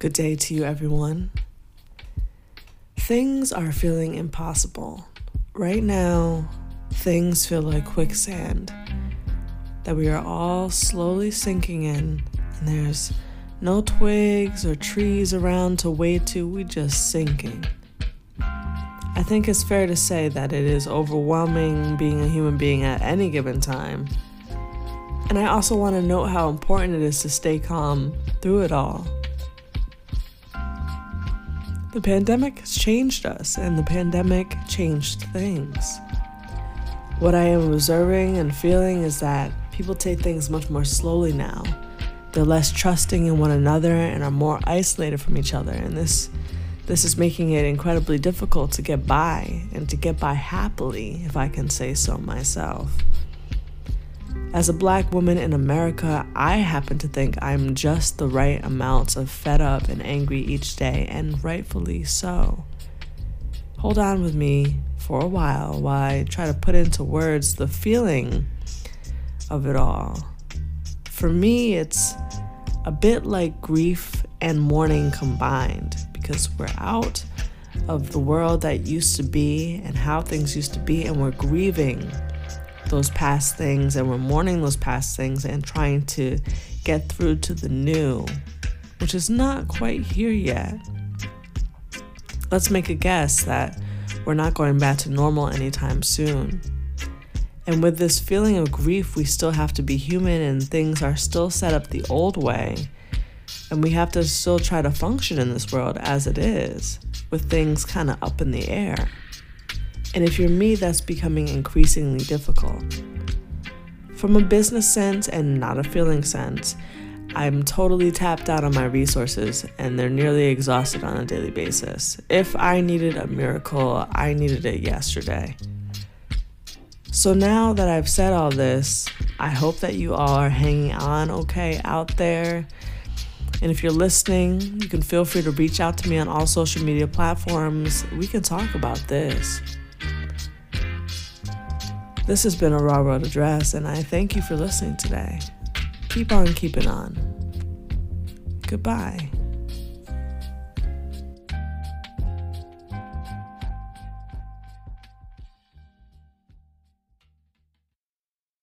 Good day to you, everyone. Things are feeling impossible. Right now, things feel like quicksand that we are all slowly sinking in, and there's no twigs or trees around to wade to, we just sinking. I think it's fair to say that it is overwhelming being a human being at any given time. And I also want to note how important it is to stay calm through it all. The pandemic has changed us, and the pandemic changed things. What I am observing and feeling is that people take things much more slowly now. They're less trusting in one another and are more isolated from each other, and this this is making it incredibly difficult to get by and to get by happily, if I can say so myself. As a black woman in America, I happen to think I'm just the right amounts of fed up and angry each day, and rightfully so. Hold on with me for a while while I try to put into words the feeling of it all. For me, it's a bit like grief and mourning combined because we're out of the world that used to be and how things used to be, and we're grieving those past things and we're mourning those past things and trying to get through to the new, which is not quite here yet. Let's make a guess that we're not going back to normal anytime soon. And with this feeling of grief, we still have to be human and things are still set up the old way. And we have to still try to function in this world as it is, with things kind of up in the air. And if you're me, that's becoming increasingly difficult. From a business sense and not a feeling sense, I'm totally tapped out on my resources and they're nearly exhausted on a daily basis. If I needed a miracle, I needed it yesterday. So now that I've said all this, I hope that you all are hanging on okay out there. And if you're listening, you can feel free to reach out to me on all social media platforms. We can talk about this. This has been a Raw Road Address, and I thank you for listening today. Keep on keeping on. Goodbye.